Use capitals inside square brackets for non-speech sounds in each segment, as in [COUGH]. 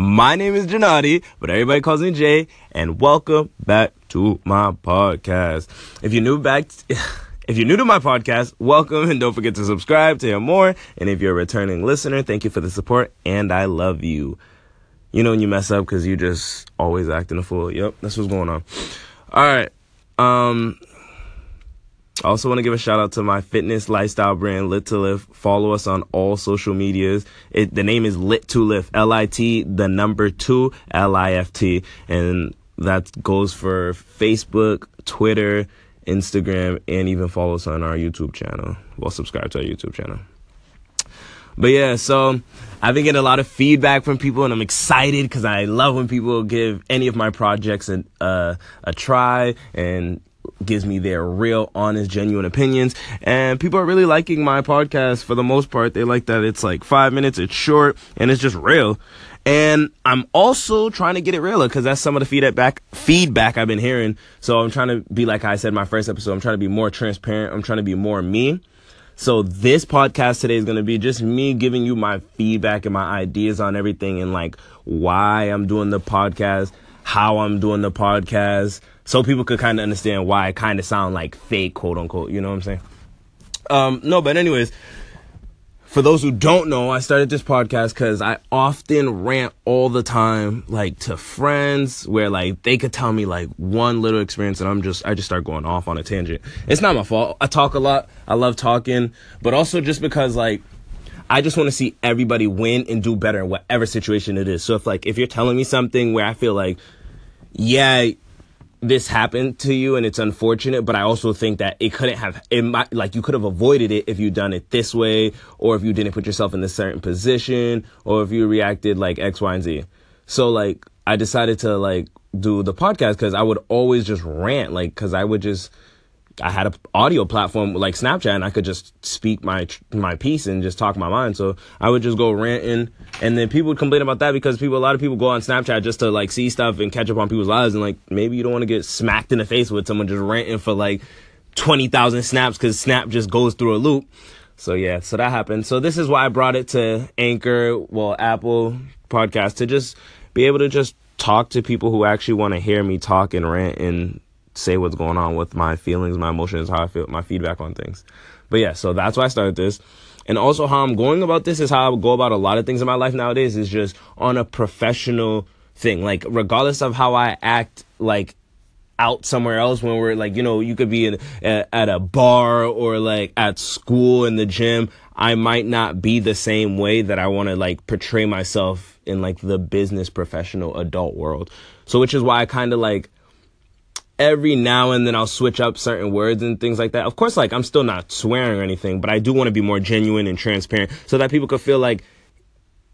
My name is Janati, but everybody calls me Jay, and welcome back to my podcast. If you're new back, [LAUGHS] if you're new to my podcast, welcome and don't forget to subscribe to hear more. And if you're a returning listener, thank you for the support and I love you. You know when you mess up because you just always acting a fool. Yep, that's what's going on. All right. Um, I also want to give a shout out to my fitness lifestyle brand, Lit to Lift. Follow us on all social medias. It, the name is Lit to Lift, L-I-T, the number two, L-I-F-T. And that goes for Facebook, Twitter, Instagram, and even follow us on our YouTube channel. Well, subscribe to our YouTube channel. But yeah, so I've been getting a lot of feedback from people, and I'm excited because I love when people give any of my projects a, uh, a try and gives me their real, honest, genuine opinions. And people are really liking my podcast for the most part. They like that it's like five minutes, it's short, and it's just real. And I'm also trying to get it realer because that's some of the feedback feedback I've been hearing. So I'm trying to be like I said in my first episode. I'm trying to be more transparent. I'm trying to be more me. So this podcast today is going to be just me giving you my feedback and my ideas on everything and like why I'm doing the podcast, how I'm doing the podcast, so people could kind of understand why I kind of sound like fake, quote unquote. You know what I'm saying? Um, no, but anyways, for those who don't know, I started this podcast because I often rant all the time, like to friends, where like they could tell me like one little experience, and I'm just I just start going off on a tangent. It's not my fault. I talk a lot. I love talking, but also just because like I just want to see everybody win and do better in whatever situation it is. So if like if you're telling me something where I feel like, yeah, this happened to you and it's unfortunate, but I also think that it couldn't have, it might, like you could have avoided it if you done it this way, or if you didn't put yourself in a certain position, or if you reacted like X, Y, and Z. So like, I decided to like do the podcast because I would always just rant, like, cause I would just, I had an audio platform like Snapchat and I could just speak my my piece and just talk my mind. So I would just go ranting and then people would complain about that because people a lot of people go on Snapchat just to like see stuff and catch up on people's lives and like maybe you don't want to get smacked in the face with someone just ranting for like 20,000 snaps cuz Snap just goes through a loop. So yeah, so that happened. So this is why I brought it to Anchor, well Apple podcast to just be able to just talk to people who actually want to hear me talk and rant and say what's going on with my feelings, my emotions, how I feel, my feedback on things. But yeah, so that's why I started this. And also how I'm going about this is how I go about a lot of things in my life nowadays is just on a professional thing. Like regardless of how I act like out somewhere else when we're like, you know, you could be in, at a bar or like at school in the gym. I might not be the same way that I want to like portray myself in like the business professional adult world. So which is why I kind of like every now and then I'll switch up certain words and things like that. Of course, like I'm still not swearing or anything, but I do want to be more genuine and transparent so that people could feel like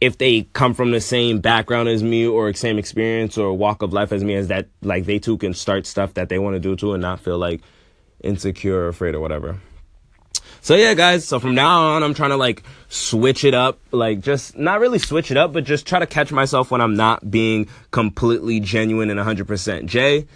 if they come from the same background as me or same experience or walk of life as me as that like they too can start stuff that they want to do too and not feel like insecure or afraid or whatever. So yeah, guys, so from now on I'm trying to like switch it up, like just not really switch it up, but just try to catch myself when I'm not being completely genuine and 100% Jay.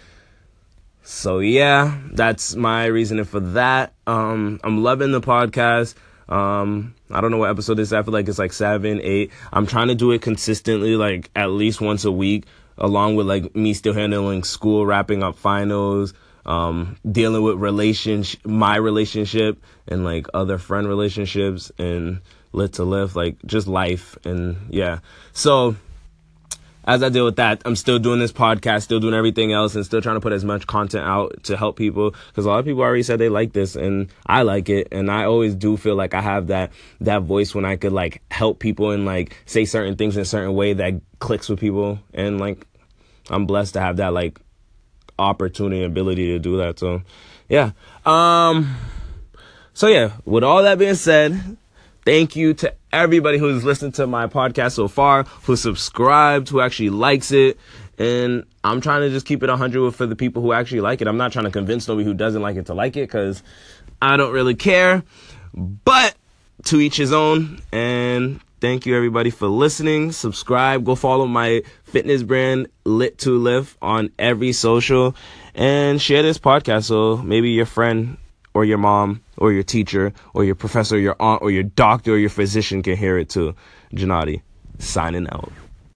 So yeah, that's my reasoning for that. Um, I'm loving the podcast. Um, I don't know what episode this is. I feel like it's like seven, eight. I'm trying to do it consistently, like at least once a week, along with like me still handling school, wrapping up finals, um, dealing with relationship, my relationship and like other friend relationships and Lit to Lift, like just life. And yeah. So, as I deal with that, I'm still doing this podcast, still doing everything else, and still trying to put as much content out to help people. Because a lot of people already said they like this, and I like it, and I always do feel like I have that that voice when I could like help people and like say certain things in a certain way that clicks with people, and like I'm blessed to have that like opportunity and ability to do that. So yeah, um, so yeah. With all that being said, Thank you to everybody who's listened to my podcast so far, who subscribed, who actually likes it. And I'm trying to just keep it 100 for the people who actually like it. I'm not trying to convince nobody who doesn't like it to like it because I don't really care. But to each his own. And thank you everybody for listening. Subscribe. Go follow my fitness brand, Lit to Lift, on every social. And share this podcast so maybe your friend or your mom or your teacher or your professor or your aunt or your doctor or your physician can hear it too. Janati, signing out.